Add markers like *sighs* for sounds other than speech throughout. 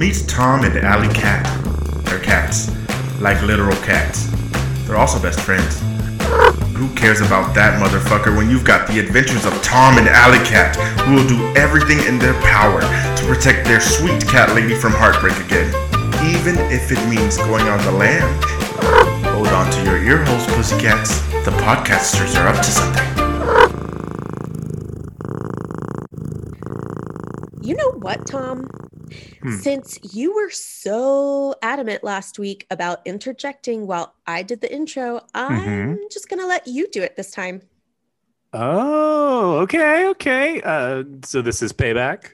Meet Tom and Alley Cat. They're cats, like literal cats. They're also best friends. Who cares about that motherfucker when you've got the adventures of Tom and Alley Cat, who will do everything in their power to protect their sweet cat lady from heartbreak again, even if it means going on the lam. Hold on to your ear holes, pussycats. The podcasters are up to something. You know what, Tom? Hmm. Since you were so adamant last week about interjecting while I did the intro, I'm just going to let you do it this time. Oh, okay, okay. Uh, so this is payback.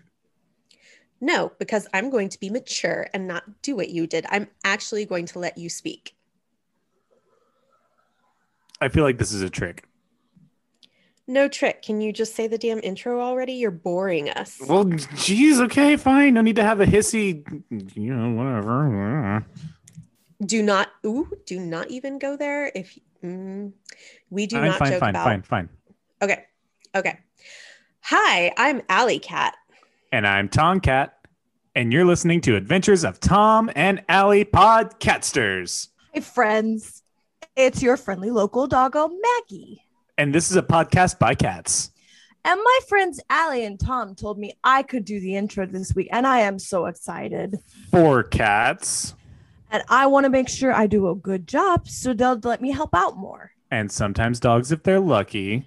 No, because I'm going to be mature and not do what you did. I'm actually going to let you speak. I feel like this is a trick. No trick. Can you just say the damn intro already? You're boring us. Well, geez, okay, fine. No need to have a hissy, you know, whatever. do not, ooh, do not even go there. If mm, we do Fine, not fine, joke fine, about. fine, fine. Okay. Okay. Hi, I'm Alley Cat. And I'm Tom Cat, and you're listening to Adventures of Tom and Allie Podcasters. Hi, friends. It's your friendly local doggo, Maggie. And this is a podcast by cats. And my friends Allie and Tom told me I could do the intro this week, and I am so excited. For cats. And I want to make sure I do a good job so they'll let me help out more. And sometimes dogs if they're lucky.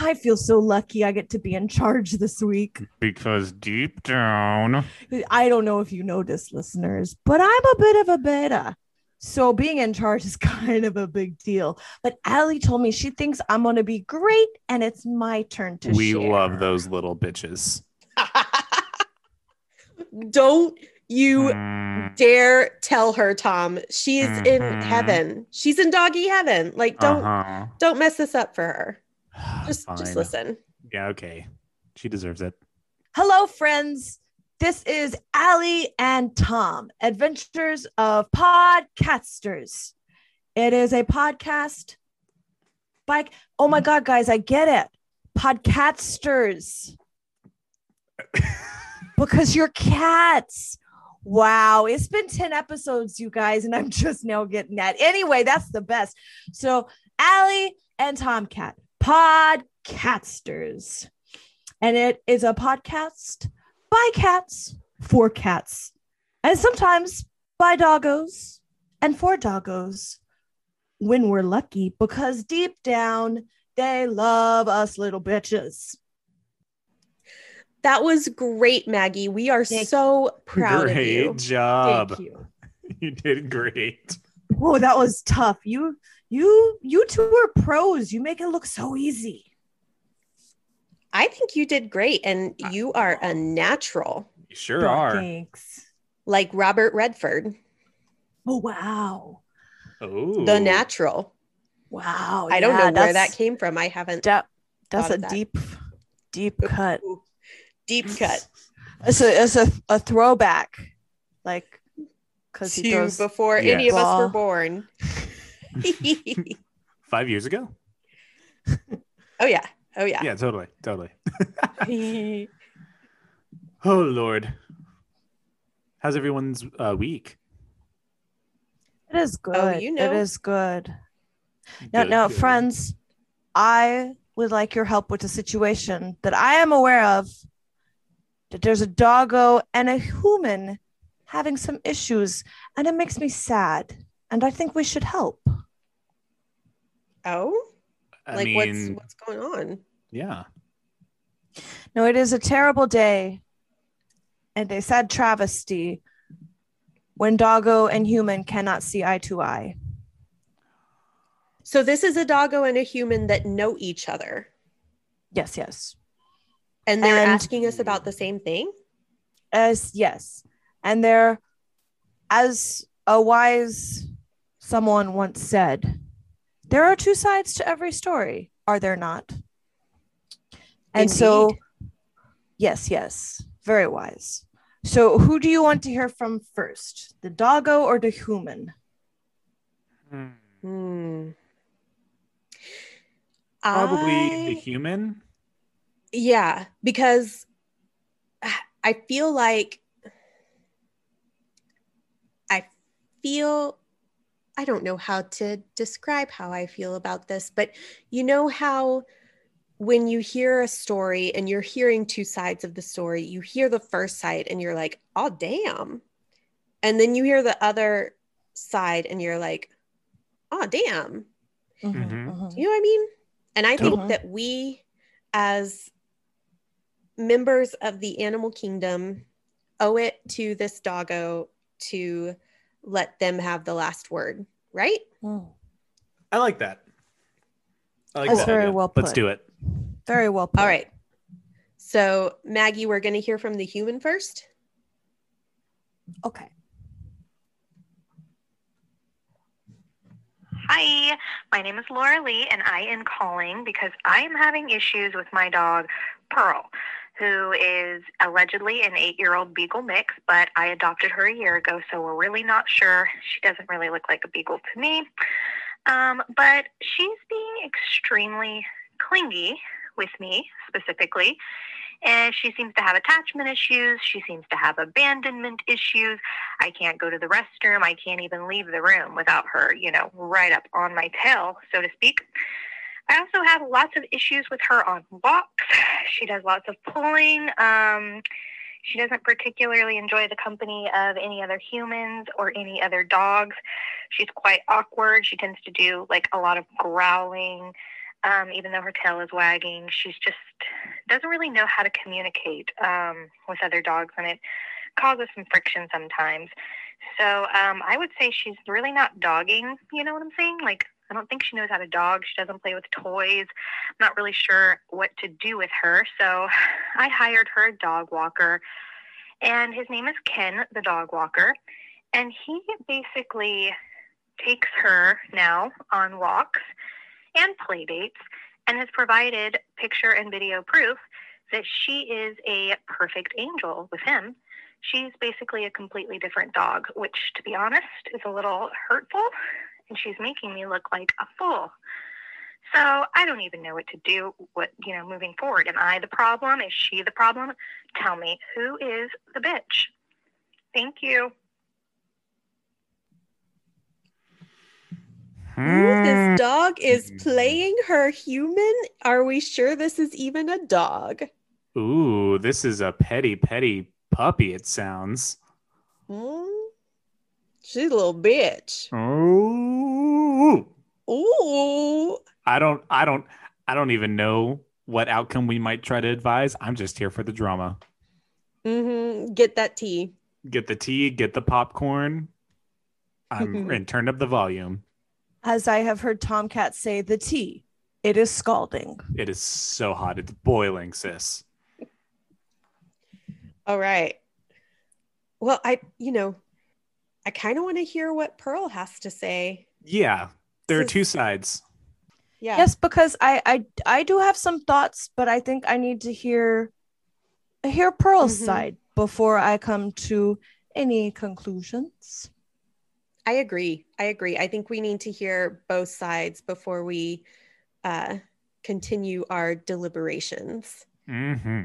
I feel so lucky I get to be in charge this week. Because deep down, I don't know if you noticed, listeners, but I'm a bit of a beta. So being in charge is *laughs* kind of a big deal. But Allie told me she thinks I'm going to be great and it's my turn to we share. love those little bitches. *laughs* Don't you Mm, dare tell her, Tom. She is in Mhm. heaven. She's in doggy heaven. Like, don't uh-huh. don't mess this up for her. *sighs* Just just listen. Yeah, okay. She deserves it. Hello, friends. This is Ali and Tom, Adventures of Podcasters. It is a podcast by, oh my God, guys, I get it. Podcasters. *laughs* because you're cats. Wow, it's been 10 episodes, you guys, and I'm just now getting that. Anyway, that's the best. So, Ali and Tomcat, podcasters. And it is a podcast by cats for cats, and sometimes by doggos and for doggos when we're lucky, because deep down, they love us little bitches. That was great, Maggie. We are Thank- so proud great of you. job. Thank you. *laughs* You did great. Whoa, that was tough. You, you, you two are pros. You make it look so easy. I think you did great, and you are a natural, You sure oh, are. Thanks. like Robert Redford, Oh wow, Oh, the natural. wow. I don't yeah, know where that came from. I haven't. That, that's a that. deep, deep cut. Ooh, Deep cut *laughs* It's a, it's a, a throwback, like because he to throws. before any of us were born. *laughs* Five years ago? *laughs* oh yeah. Oh yeah. Yeah, totally, totally. *laughs* *laughs* Oh Lord, how's everyone's uh, week? It is good. Oh, you know. It is good. Now, Good, now, good. friends, I would like your help with a situation that I am aware of. That there's a doggo and a human having some issues, and it makes me sad. And I think we should help. Oh, I like mean, what's what's going on? yeah. No, it is a terrible day and a sad travesty when doggo and human cannot see eye to eye. So this is a doggo and a human that know each other, Yes, yes. and they're And- asking us about the same thing. As yes. And they're as a wise someone once said, there are two sides to every story, are there not? And so yes, yes, very wise. So who do you want to hear from first? The doggo or the human? Hmm. Hmm. Probably the human. Yeah, because I feel like I feel I don't know how to describe how I feel about this, but you know how when you hear a story and you're hearing two sides of the story, you hear the first side and you're like, oh, damn. And then you hear the other side and you're like, oh, damn. Mhm, Mhm. mhm. You know what I mean? And I think Totally. that we, as members of the animal kingdom, owe it to this doggo to let them have the last word, right? Mm. I like that. I like That's that very idea. well Let's do it. Very well put. All right. So, Maggie, we're going to hear from the human first. Okay. Hi, my name is Laura Lee, and I am calling because I am having issues with my dog, Pearl, who is allegedly an eight year old beagle mix, but I adopted her a year ago, so we're really not sure. She doesn't really look like a beagle to me. Um, but she's being extremely clingy with me specifically. And she seems to have attachment issues. She seems to have abandonment issues. I can't go to the restroom. I can't even leave the room without her, you know, right up on my tail, so to speak. I also have lots of issues with her on walks. She does lots of pulling. Um, she doesn't particularly enjoy the company of any other humans or any other dogs. She's quite awkward. She tends to do like a lot of growling, um, even though her tail is wagging. She's just doesn't really know how to communicate um, with other dogs, and it causes some friction sometimes. So um, I would say she's really not dogging. You know what I'm saying? Like I don't think she knows how to dog. She doesn't play with toys. I'm not really sure what to do with her. So *sighs* I hired her a dog walker, and his name is Ken, the dog walker. And he basically takes her now on walks and play dates and has provided picture and video proof that she is a perfect angel with him. She's basically a completely different dog, which, to be honest, is a little hurtful and she's making me look like a fool. So I don't even know what to do. What you know, moving forward, am I the problem? Is she the problem? Tell me, who is the bitch? Thank you. Ooh, Hmm. this dog is playing her human. Are we sure this is even a dog? Ooh, this is a petty, petty puppy, it sounds. Hmm? She's a little bitch. Ooh. Ooh. I don't I don't I don't even know what outcome we might try to advise. I'm just here for the drama. hmm Get that tea. Get the tea, get the popcorn. I'm and turn up the volume. As I have heard Tomcat say, the tea, it is scalding. It is so hot. It's boiling, sis. All right. Well, I, you know, I kind of want to hear what Pearl has to say. Yeah. There are two sides. Yeah. Yes, because I, I I do have some thoughts, but I think I need to hear hear Pearl's Mhm. side before I come to any conclusions. I agree. I agree. I think we need to hear both sides before we uh, continue our deliberations. Mm-hmm.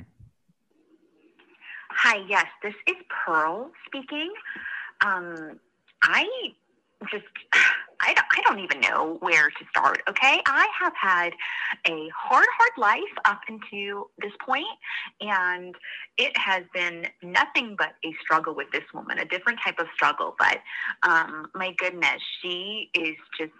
Hi, yes, this is Pearl speaking. Um, I just, I don't, I don't even know where to start, okay? I have had a hard, hard life up until this point, and it has been nothing but a struggle with this woman, a different type of struggle. But um, my goodness, she is just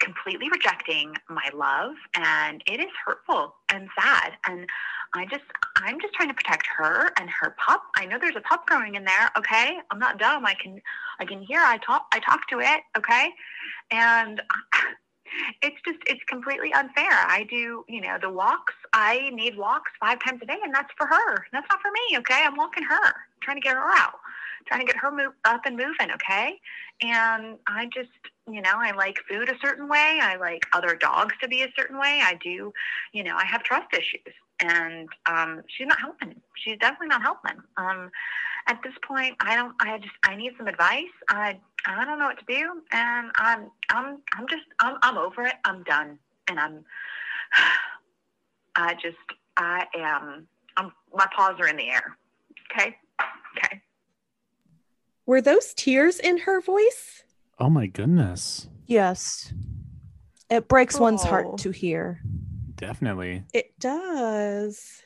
completely rejecting my love, and it is hurtful and sad. And I just, I'm just trying to protect her and her pup. I know there's a pup growing in there. Okay, I'm not dumb. I can, I can hear. I talk. I talk to it. Okay, and *laughs* it's just, it's completely unfair. I do, you know, the walks. I need walks five times a day, and that's for her. That's not for me. Okay, I'm walking her, trying to get her out, trying to get her move up and moving. Okay, and I just, you know, I like food a certain way. I like other dogs to be a certain way. I do, you know, I have trust issues and um, she's not helping. She's definitely not helping. Um, at this point, I don't. I just. I need some advice. I. I don't know what to do, and I'm. I'm. I'm just. I'm. I'm over it. I'm done, and I'm. *sighs* I just. I am. I'm. My paws are in the air. Okay. Okay. Were those tears in her voice? Oh my goodness. Yes. It breaks one's Oh. heart to hear. Definitely. It does.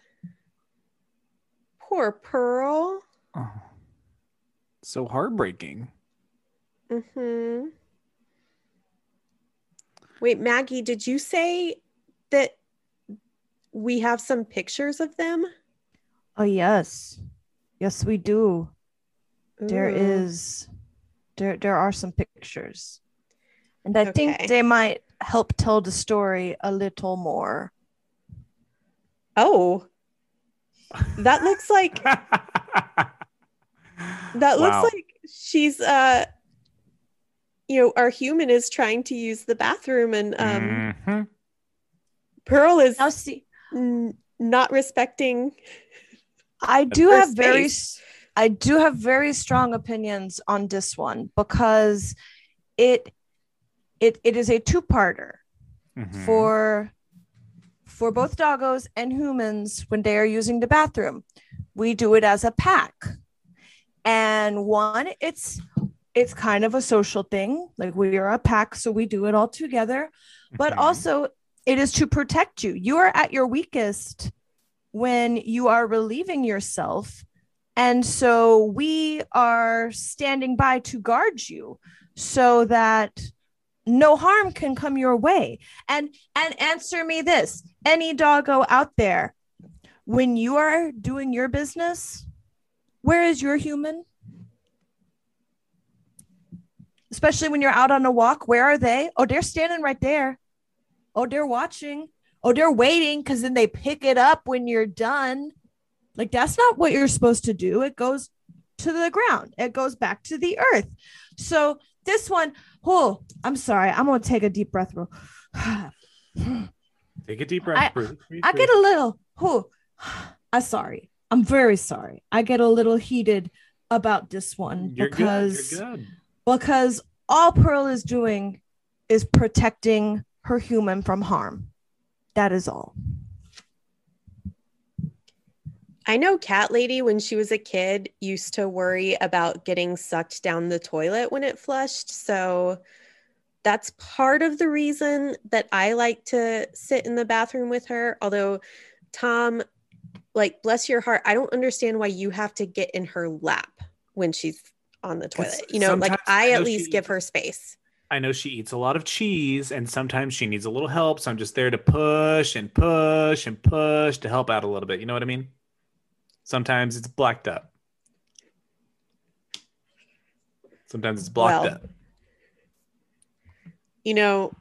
Poor Pearl. Oh. So heartbreaking. Mm-hmm. Wait, Maggie, did you say that we have some pictures of them? Oh yes. Yes, we do. There Ooh. is there there are some pictures. And I Okay. think they might help tell the story a little more. Oh, that looks like *laughs* that Wow. looks like she's uh you know our human is trying to use the bathroom and um Mhm. pearl is Now see, n- not respecting I do have very space. s- I do have very strong opinions on this one because it it it is a two-parter Mhm. for for both doggos and humans when they are using the bathroom. We do it as a pack. And one, it's it's kind of a social thing. Like we are a pack, so we do it all together. But Mhm. also it is to protect you. You are at your weakest when you are relieving yourself. And so we are standing by to guard you so that no harm can come your way. And and answer me this. Any doggo out there, when you are doing your business, where is your human? Especially when you're out on a walk, where are they? Oh, they're standing right there. Oh, they're watching. Oh, they're waiting because then they pick it up when you're done. Like, that's not what you're supposed to do. It goes to the ground, it goes back to the earth. So, this one, oh, I'm sorry. I'm going to take a deep breath. Real. *sighs* Take a deep breath. I- breathe, breathe, I get a little, oh, I'm sorry. I'm very sorry. I get a little heated about this one You're because good. because all Pearl is doing is protecting her human from harm. That is all. I know Cat Lady when she was a kid used to worry about getting sucked down the toilet when it flushed. So that's part of the reason that I like to sit in the bathroom with her. Although, Tom, like, bless your heart, I don't understand why you have to get in her lap when she's on the toilet. You know, like, I I at least she- give her space. I know she eats a lot of cheese, and sometimes she needs a little help. So I'm just there to push and push and push to help out a little bit. You know what I mean? Sometimes it's blacked up. Sometimes it's blocked Well, up. You know,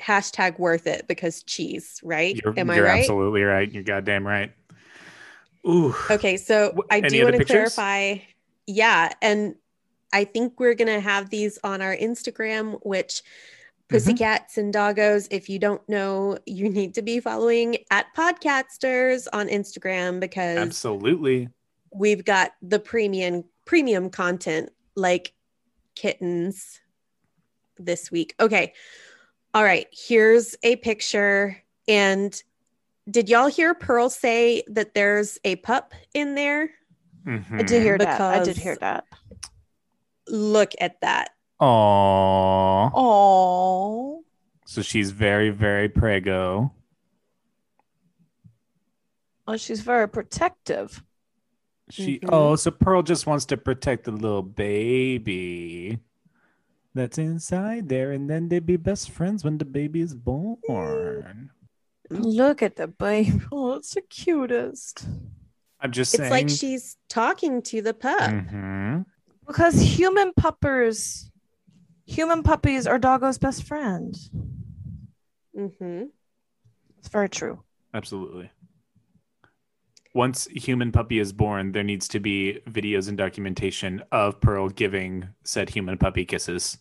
hashtag worth it because cheese, right? You're, Am I you're right? absolutely right. You're goddamn right. Ooh. Okay, so I any do want to clarify. Yeah, and I think we're gonna have these on our Instagram, which Mm-hmm. pussycats and doggos. If you don't know, you need to be following at Podcasters on Instagram because Absolutely. we've got the premium premium content like kittens this week. Okay. All right, here's a picture and did y'all hear Pearl say that there's a pup in there? I did hear that. I did hear that. Look at that. Aww. Oh, So she's very, very prego. well, she's very protective. She Mhm. oh, so Pearl just wants to protect the little baby that's inside there, and then they'd be best friends when the baby is born. Look at the baby. *laughs* Oh, it's the cutest. I'm just saying. It's like she's talking to the pup. Mhm. Because human puppers, human puppies are doggo's best friend. Mm hmm It's very true. Absolutely. Once a human puppy is born, there needs to be videos and documentation of Pearl giving said human puppy kisses.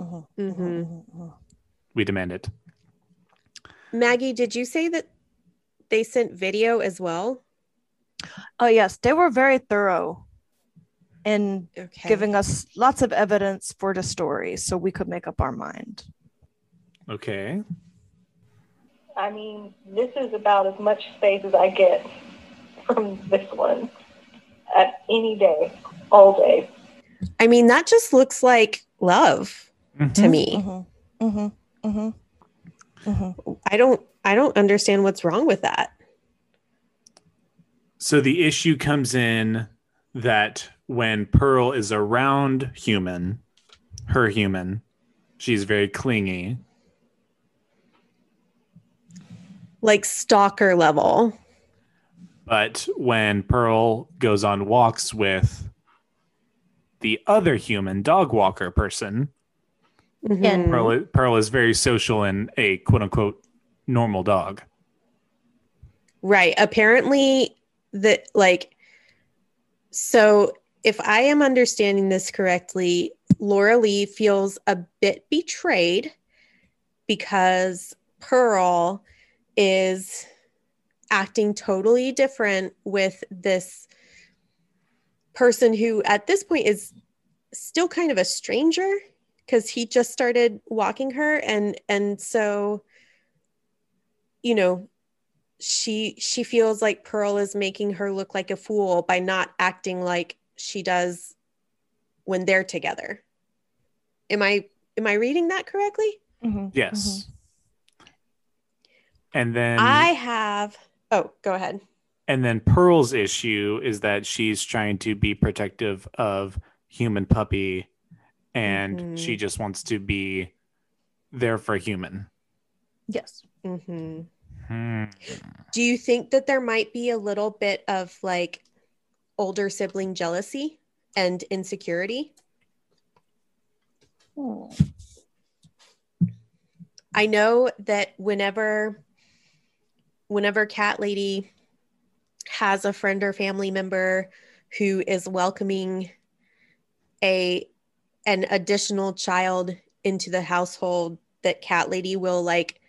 Mhm, hmm mhm, mhm. We demand it. Maggie, did you say that they sent video as well? Oh yes, they were very thorough in Okay. giving us lots of evidence for the story, so we could make up our mind. Okay. I mean, this is about as much space as I get from this one at any day, all day. I mean, that just looks like love to Mhm. me. Mm-hmm. Mm-hmm. Mm-hmm. Mm-hmm. I don't I don't understand what's wrong with that. So the issue comes in that when Pearl is around human, her human, she's very clingy. Like stalker level. But when Pearl goes on walks with the other human dog walker person, Mhm. Pearl, Pearl is very social and a quote unquote normal dog. Right. Apparently that like so if I am understanding this correctly, Laura Lee feels a bit betrayed because Pearl is acting totally different with this person who at this point is still kind of a stranger because he just started walking her. And and so you know she she feels like pearl is making her look like a fool by not acting like she does when they're together am i am i reading that correctly Mm-hmm. Yes. And then i have oh go ahead and then Pearl's issue is that she's trying to be protective of human puppy and Mhm. she just wants to be there for human. Yes. hmm Hmm. do you think that there might be a little bit of like older sibling jealousy and insecurity Hmm. I know that whenever whenever cat lady has a friend or family member who is welcoming a an additional child into the household that cat lady will like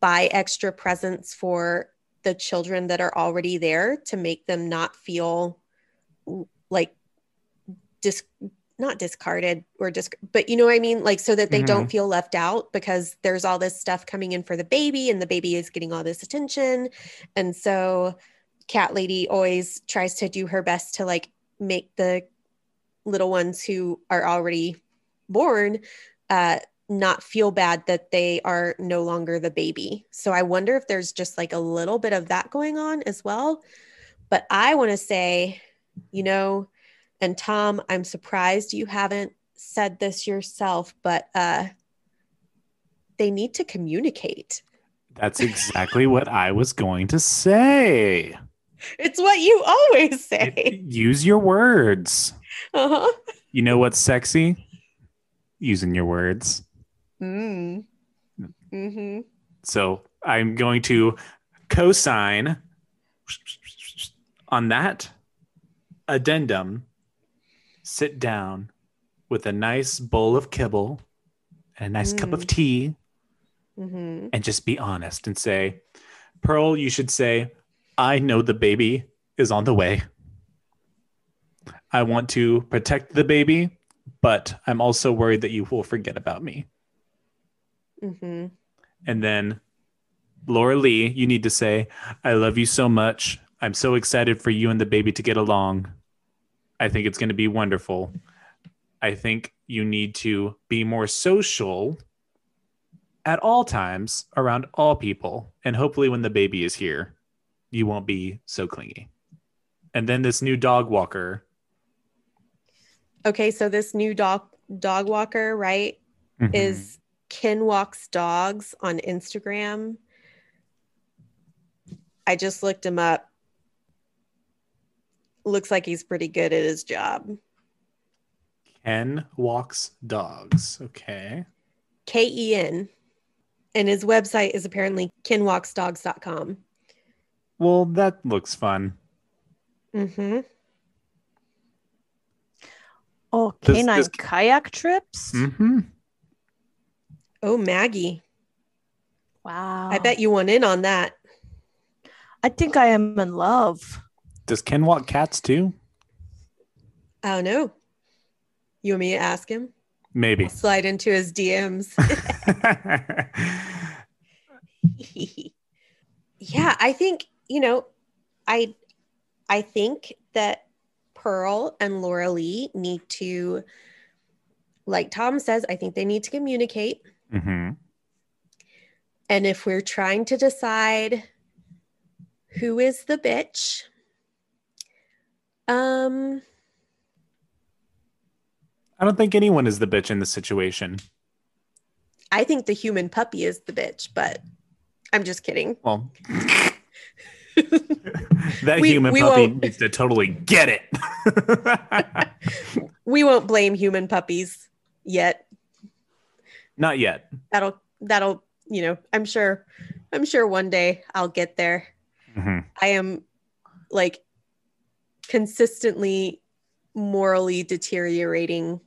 buy extra presents for the children that are already there to make them not feel like dis not discarded or just but you know what i mean? Like so that they don't feel left out because there's all this stuff coming in for the baby and the baby is getting all this attention. And so cat lady always tries to do her best to like make the little ones who are already born uh not feel bad that they are no longer the baby so i wonder if there's just like a little bit of that going on as well but i want to say you know and Tom, I'm surprised you haven't said this yourself, but uh, they need to communicate. That's exactly what I was going to say. It's what you always say. Use your words. Uh-huh. You know what's sexy? Using your words. Mm. Mm-hmm. So I'm going to co-sign on that addendum. Sit down with a nice bowl of kibble and a nice cup of Mm. tea hmm and just be honest and say, Pearl, you should say, I know the baby is on the way. I want to protect the baby, but I'm also worried that you will forget about me. Hmm And then Laura Lee, you need to say, I love you so much. I'm so excited for you and the baby to get along. I think it's going to be wonderful. I think you need to be more social at all times around all people. And hopefully, when the baby is here, you won't be so clingy. And then this new dog walker. Okay, so this new dog dog walker, right, Mhm. is Ken Walks Dogs on Instagram. I just looked him up. Looks like he's pretty good at his job. Ken walks dogs. Okay. K E N. And his website is apparently kenwalksdogs.com. Well, that looks fun. Mm-hmm. Oh, This- canine this- kayak trips. Mm-hmm. Oh, Maggie. Wow. I bet you want in on that. I think I am in love. Does Ken walk cats too? I don't know. You want me to ask him? Maybe. Slide into his DMs. *laughs* yeah, I think, you know, I I think that Pearl and Laura Lee need to, like Tom says, I think they need to communicate. Hmm And if we're trying to decide who is the bitch, um, I don't think anyone is the bitch in the situation. I think the human puppy is the bitch, but I'm just kidding. Well, *laughs* that We- human we puppy won't- needs to totally get it. *laughs* We won't blame human puppies yet. Not yet. That'll that'll, you know, I'm sure I'm sure one day I'll get there. Mhm. I am like consistently morally deteriorating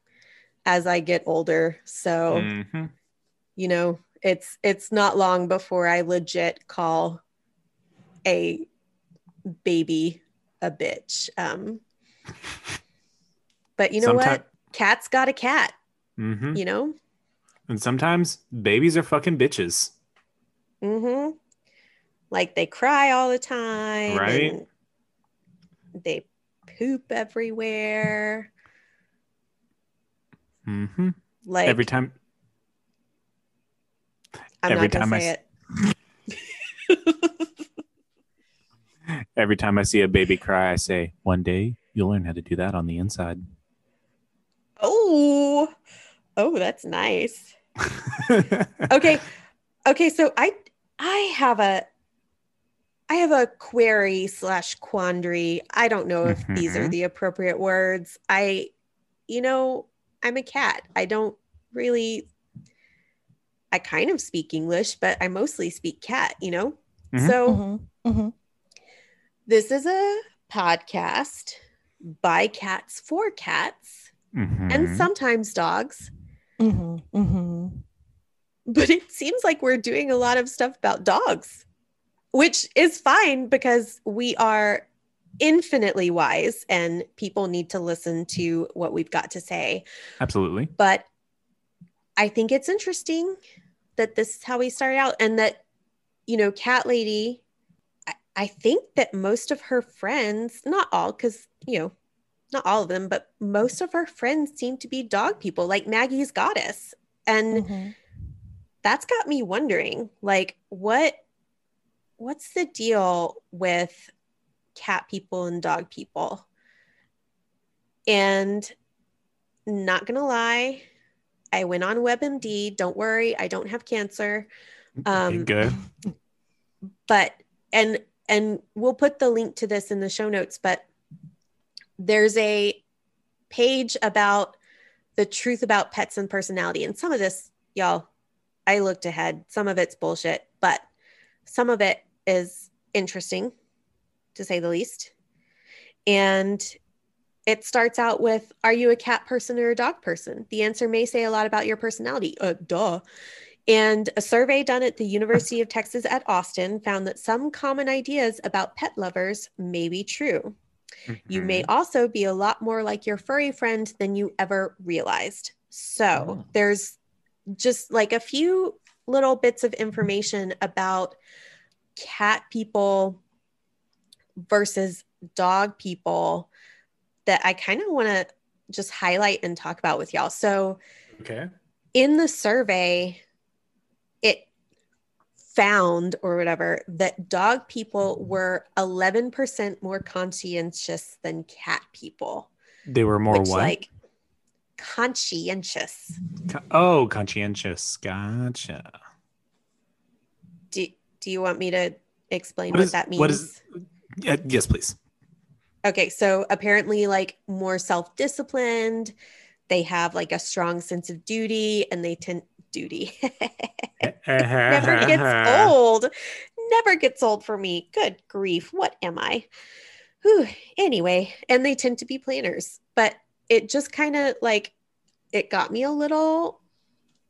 as I get older. So, Mhm. you know, it's it's not long before I legit call a baby a bitch. Um but you know Sometime- what? Cat's got a cat, Mhm. you know? And sometimes babies are fucking bitches. Mm-hmm. Like they cry all the time. Right. They poop everywhere. Mm-hmm. Like Every time. I'm every not time I it. *laughs* Every time I see a baby cry, I say, "One day you'll learn how to do that on the inside." Oh, oh, that's nice. *laughs* Okay, okay. So I I have a I have a query slash quandary. I don't know if these are Mhm. the appropriate words. I, you know, I'm a cat. I don't really. I kind of speak English, but I mostly speak cat. You know, Mhm. so. Mhm, mhm. This is a podcast by cats for cats and Mhm. sometimes dogs. Mhm, mhm. But it seems like we're doing a lot of stuff about dogs, which is fine because we are infinitely wise and people need to listen to what we've got to say. Absolutely. But I think it's interesting that this is how we started out and that, you know, Cat Lady, I, I think that most of her friends, not all, because, you know, not all of them, but most of our friends seem to be dog people, like Maggie's goddess. And Mhm. that's got me wondering, like, what what's the deal with cat people and dog people? And not gonna lie, I went on WebMD. Don't worry, I don't have cancer. Um, but and and we'll put the link to this in the show notes but there's a page about the truth about pets and personality. And some of this y'all i looked ahead. Some of it's bullshit but some of it is interesting to say the least. And it starts out with are you a cat person or a dog person? The answer may say a lot about your personality. Uh, duh. And a survey done at the University of Texas at Austin found that some common ideas about pet lovers may be true. You may Mhm. also be a lot more like your furry friend than you ever realized. So Oh. there's just like a few little bits of information about cat people versus dog people that I kind of want to just highlight and talk about with y'all. So Okay. in the survey, it found or whatever that dog people mm-hmm. were 11% more conscientious than cat people. They were more which, what? like conscientious. Oh, conscientious. Gotcha. Do, do you want me to explain What what, is- that means? what is- Yeah, uh, yes, please. Okay, so apparently, like more self disciplined, they have like a strong sense of duty and they tend duty. *laughs* never gets old. Never gets old for me. Good grief. What am I? Whew. Anyway, and they tend to be planners, but it just kind of like it got me a little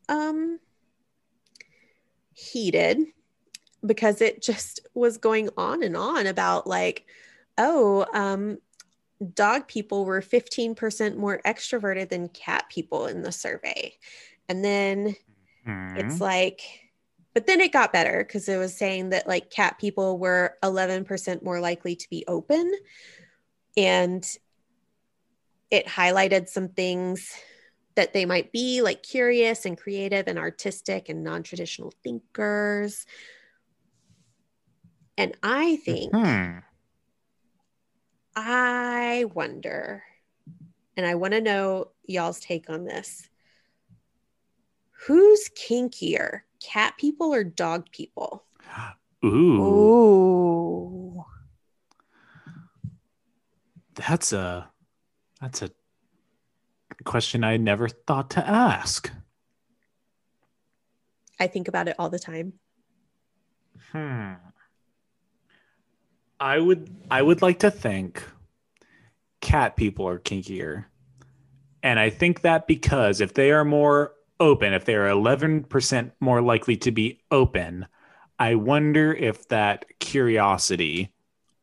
um heated because it just was going on and on about like oh um dog people were 15% more extroverted than cat people in the survey and then Mhm. it's like but then it got better because it was saying that like cat people were 11% more likely to be open and it highlighted some things that they might be like curious and creative and artistic and non-traditional thinkers and i think Hmm. i wonder and i want to know y'all's take on this who's kinkier cat people or dog people Ooh, Ooh. that's a that's a question I never thought to ask. i think about it all the time Hmm. I would I would like to think cat people are kinkier. And I think that because if they are more open, if they are 11% more likely to be open, I wonder if that curiosity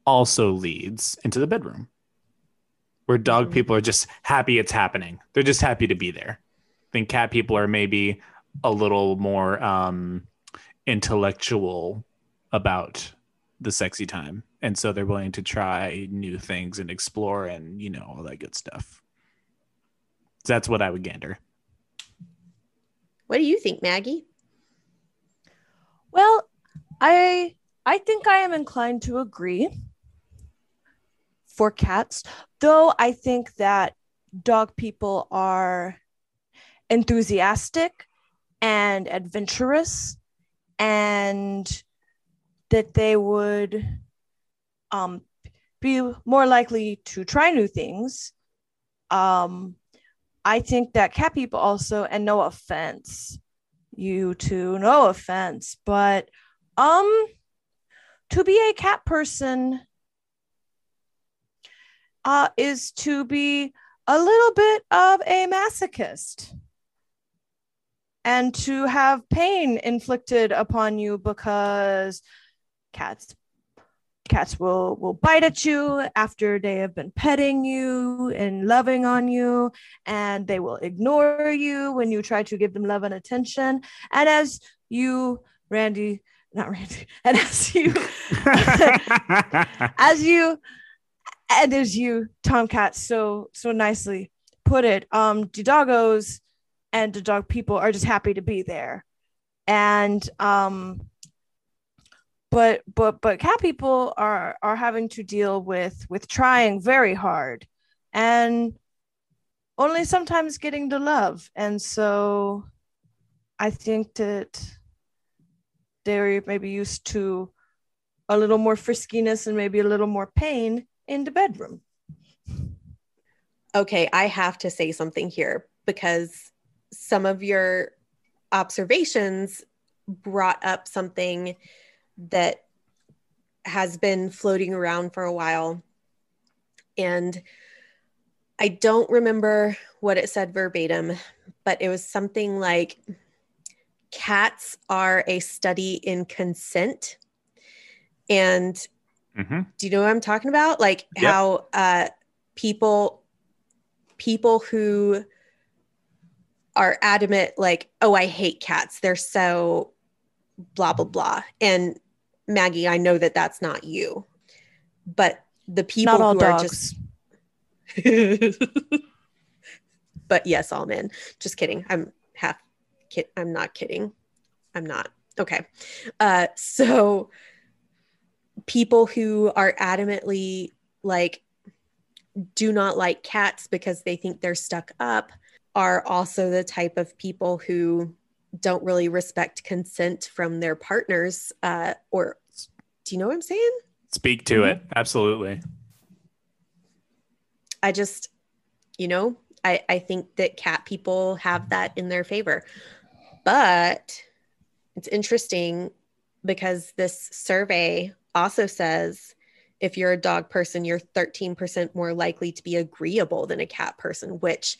also leads into the bedroom. Where dog Mhm. people are just happy it's happening. They're just happy to be there. I think cat people are maybe a little more um, intellectual about the sexy time and so they're willing to try new things and explore and you know all that good stuff So that's what i would gander what do you think maggie Well, I I think I am inclined to agree for cats, though I think that dog people are enthusiastic and adventurous and that they would um, be more likely to try new things. Um, I think that cat people also, and no offense, you two, no offense, but um, to be a cat person uh, is to be a little bit of a masochist and to have pain inflicted upon you because cats cats will will bite at you after they have been petting you and loving on you and they will ignore you when you try to give them love and attention. And as you randy not randy *laughs* and as you *laughs* as you and as you tomcat so so nicely put it um the doggos and the dog people are just happy to be there. And um but but but cat people are are having to deal with with trying very hard and only sometimes getting the love. And so i think that they're maybe used to a little more friskiness and maybe a little more pain in the bedroom. Okay, I have to say something here because some of your observations brought up something that has been floating around for a while. And I don't remember what it said verbatim, but it was something like cats are a study in consent. And hmm do you know what I'm talking about? Like Yep. how uh, people people who are adamant, like, oh, I hate cats. They're so blah blah blah. And Maggie, I know that that's not you, but the people who dogs are just. *laughs* but yes, all men. Just kidding. I'm half kid. I'm not kidding. I'm not. Okay. Uh, so people who are adamantly like do not like cats because they think they're stuck up are also the type of people who don't really respect consent from their partners uh, or do you know what i'm saying? Speak to it. Absolutely. I just you know I, I think that cat people have that in their favor. But it's interesting because this survey also says if you're a dog person, you're 13% more likely to be agreeable than a cat person, which,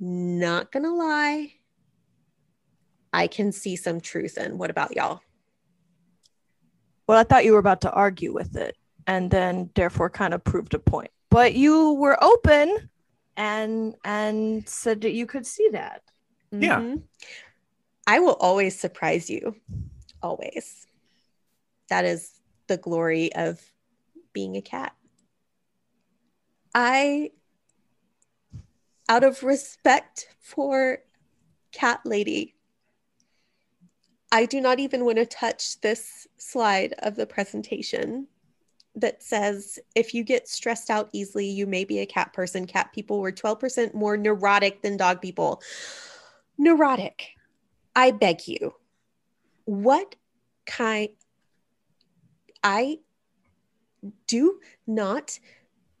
not gonna lie, I can see some truth in. What about y'all? well i thought you were about to argue with it and then therefore kind of proved a point but you were open and and said that you could see that Yeah. Mhm. I will always surprise you. Always. That is the glory of being a cat. I out of respect for Cat Lady, I do not even want to touch this slide of the presentation that says if you get stressed out easily, you may be a cat person. Cat people were 12% more neurotic than dog people. Neurotic. I beg you. What kind I do not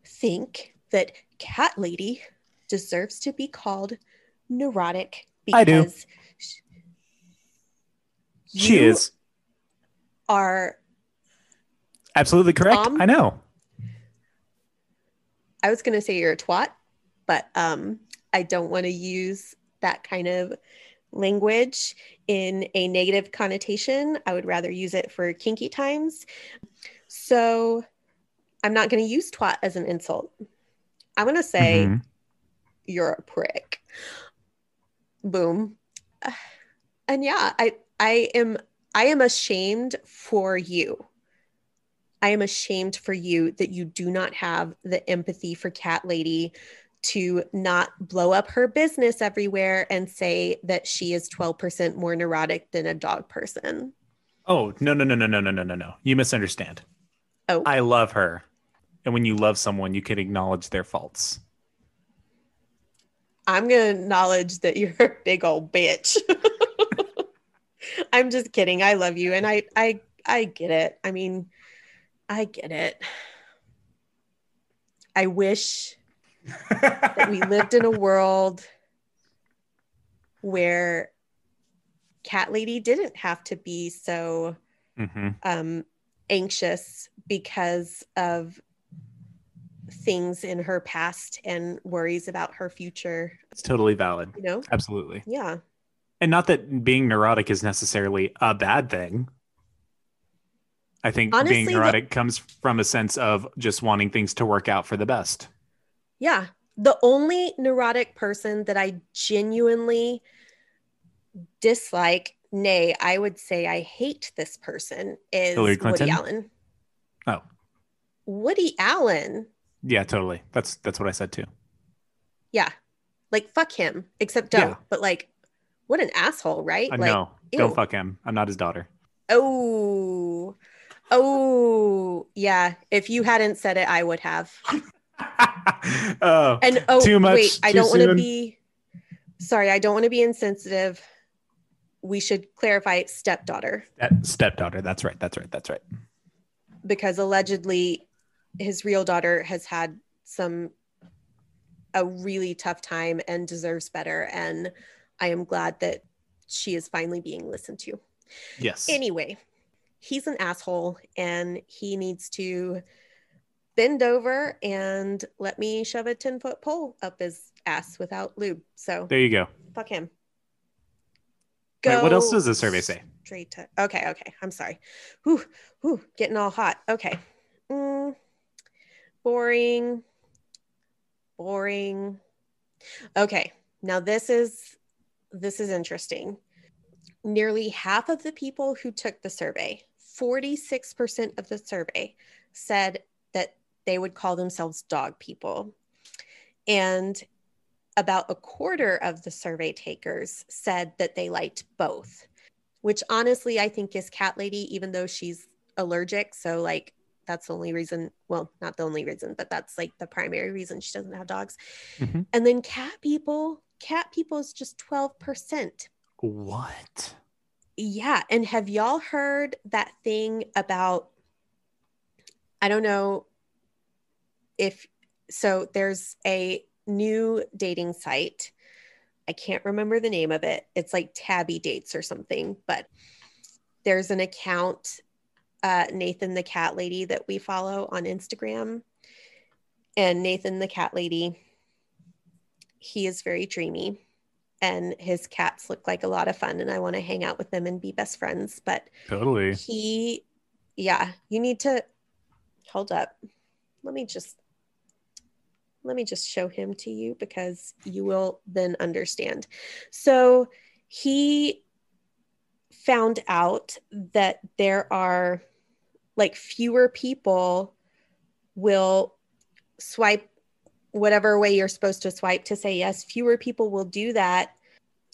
think that Cat Lady deserves to be called neurotic because I do. Sh- She is are absolutely correct. Um, I know. I was going to say you're a twat, but um, I don't want to use that kind of language in a negative connotation. I would rather use it for kinky times. So I'm not going to use twat as an insult. I'm going to say Mhm. you're a prick. Boom. *sighs* And yeah, I I am I am ashamed for you. I am ashamed for you that you do not have the empathy for Cat Lady to not blow up her business everywhere and say that she is 12% more neurotic than a dog person. Oh no no no no no no no no no! You misunderstand. Oh. I love her, and when you love someone, you can acknowledge their faults. I'm going to acknowledge that you're a big old bitch. *laughs* *laughs* I'm just kidding. I love you and I I I get it. I mean, I get it. I wish that we lived in a *laughs* world where cat lady didn't have to be so hmm um anxious because of things in her past and worries about her future It's totally valid. you know Absolutely. yeah And not that being neurotic is necessarily a bad thing. I think Honestly, being the- neurotic comes from a sense of just wanting things to work out for the best. Yeah. The only neurotic person that I genuinely dislike, nay, I would say I hate this person is Hillary Woody Allen. Oh, Woody Allen. yeah, totally. That's that's what I said too. Yeah. Like fuck him, except don't. Yeah. But like, what an asshole, right? I like, know. ew. Don't fuck him. I'm not his daughter. Oh, oh, yeah. If you hadn't said it, I would have. *laughs* oh, And oh, Too much, wait, I don't want to be. Sorry, I don't want to be insensitive. We should clarify stepdaughter that stepdaughter. That's right. That's right. That's right. because allegedly his real daughter has had some a really tough time and deserves better. And I am glad that she is finally being listened to. Yes. Anyway, he's an asshole and he needs to bend over and let me shove a 10 foot pole up his ass without lube. So there you go. fuck him. Wait, what else does the survey say? Straight to okay, okay. I'm sorry. Whew, whew, getting all hot. Okay. Mm, boring. Boring. Okay. Now this is this is interesting. Nearly half of the people who took the survey, 46% of the survey, said that they would call themselves dog people. And about a quarter of the survey takers said that they liked both, which honestly I think is cat lady, even though she's allergic. So, like, that's the only reason. Well, not the only reason, but that's like the primary reason she doesn't have dogs. Mhm. And then cat people, cat people is just 12%. What? Yeah. And have y'all heard that thing about, I don't know if, so there's a new dating site. I can't remember the name of it. It's like Tabby Dates or something, but there's an account, uh, Nathan the Cat Lady, that we follow on Instagram. And Nathan the Cat Lady, he is very dreamy and his cats look like a lot of fun and I want to hang out with them and be best friends. But Totally. he, yeah, you need to hold up. Let me just let me just show him to you because you will then understand. So he found out that there are like fewer people will swipe whatever way you're supposed to swipe to say yes, fewer people will do that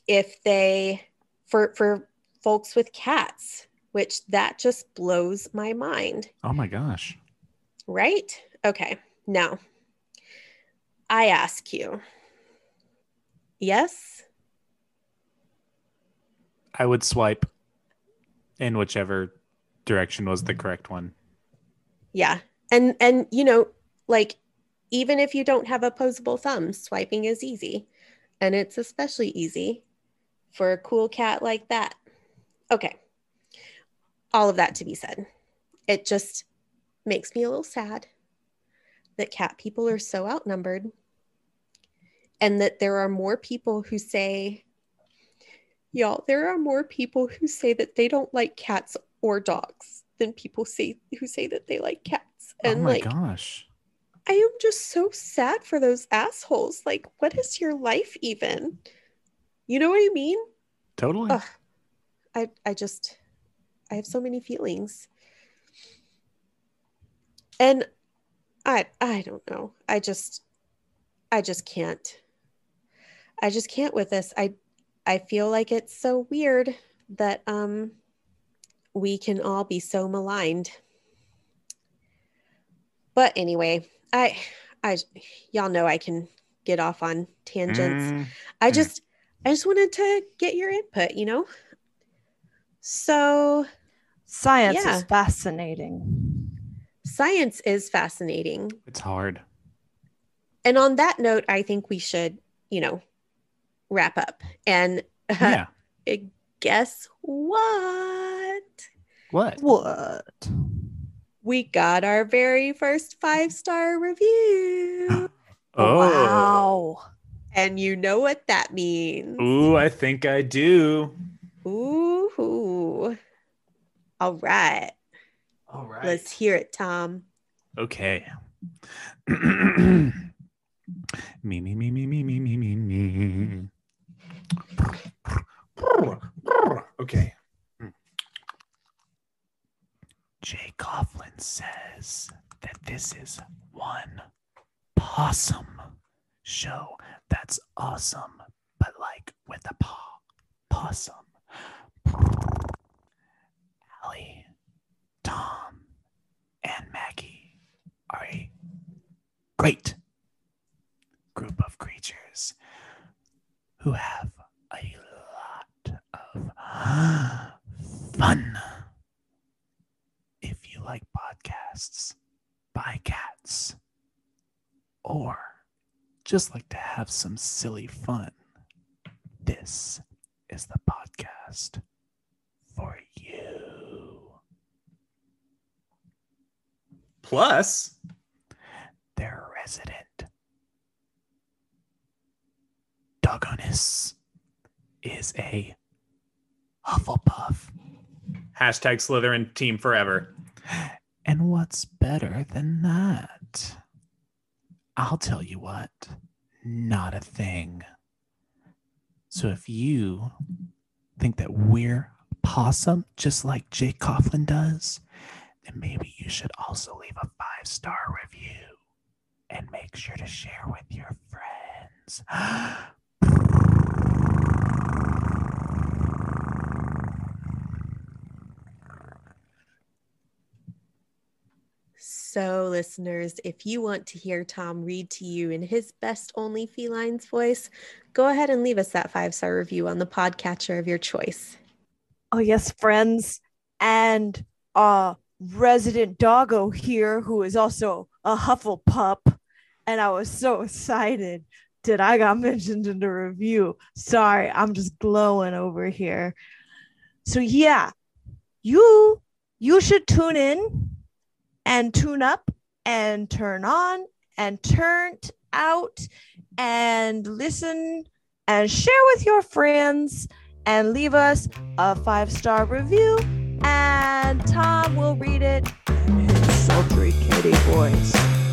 if they for for folks with cats, which that just blows my mind. Oh my gosh. Right? Okay. Now, I ask you. Yes? I would swipe in whichever direction was the correct one. Yeah. And and you know, like even if you don't have opposable thumbs, swiping is easy. And it's especially easy for a cool cat like that. Okay. All of that to be said. It just makes me a little sad that cat people are so outnumbered and that there are more people who say y'all there are more people who say that they don't like cats or dogs than people say who say that they like cats oh and oh my like gosh. I am just so sad for those assholes. Like what is your life even? You know what i mean? Totally. Ugh. i i just i have so many feelings. And i i don't know. I just i just can't. I just can't with this. I i feel like it's so weird that um we can all be so maligned. But anyway i i y'all know i can get off on tangents Mm, I just I just wanted to get your input, you know? So Science Yeah. is fascinating. science is fascinating. it's hard. And on that note, I think we should, you know, wrap up. And *laughs* Yeah. guess what? What? What? We got our very first five-star review. *gasps* Oh. Wow. and you know what that means. Ooh, I think I do. Ooh. All right. All right. Let's hear it, Tom. Okay. *clears throat* me, me, me, me, me, me, me, me, me. Okay. Jay Coughlin says that this is one pawsome show that's awesome, but like with a paw. Pawsome. Allie, Tom, and Maggie are a great group of creatures who have a lot of fun. If you like podcasts by cats, or just like to have some silly fun, this is the podcast for you. Plus, their resident doggoness is a Hufflepuff. Hashtag Slytherin team forever. And what's better than that? I'll tell you what, not a thing. So if you think that we're pawsome, just like Jake Coughlin does, then maybe you should also leave a five star review and make sure to share with your friends. *gasps* So, listeners, if you want to hear Tom read to you in his best only felines voice, go ahead and leave us that five star review on the podcatcher of your choice. Oh yes, friends, and uh resident doggo here who is also a Hufflepup, and I was so excited that I got *laughs* mentioned in the review. Sorry, I'm just glowing over here. So yeah, you you should tune in and tune up and turn on and turn out and listen and share with your friends and leave us a five star review. And Tom will read it in his sultry kitty voice.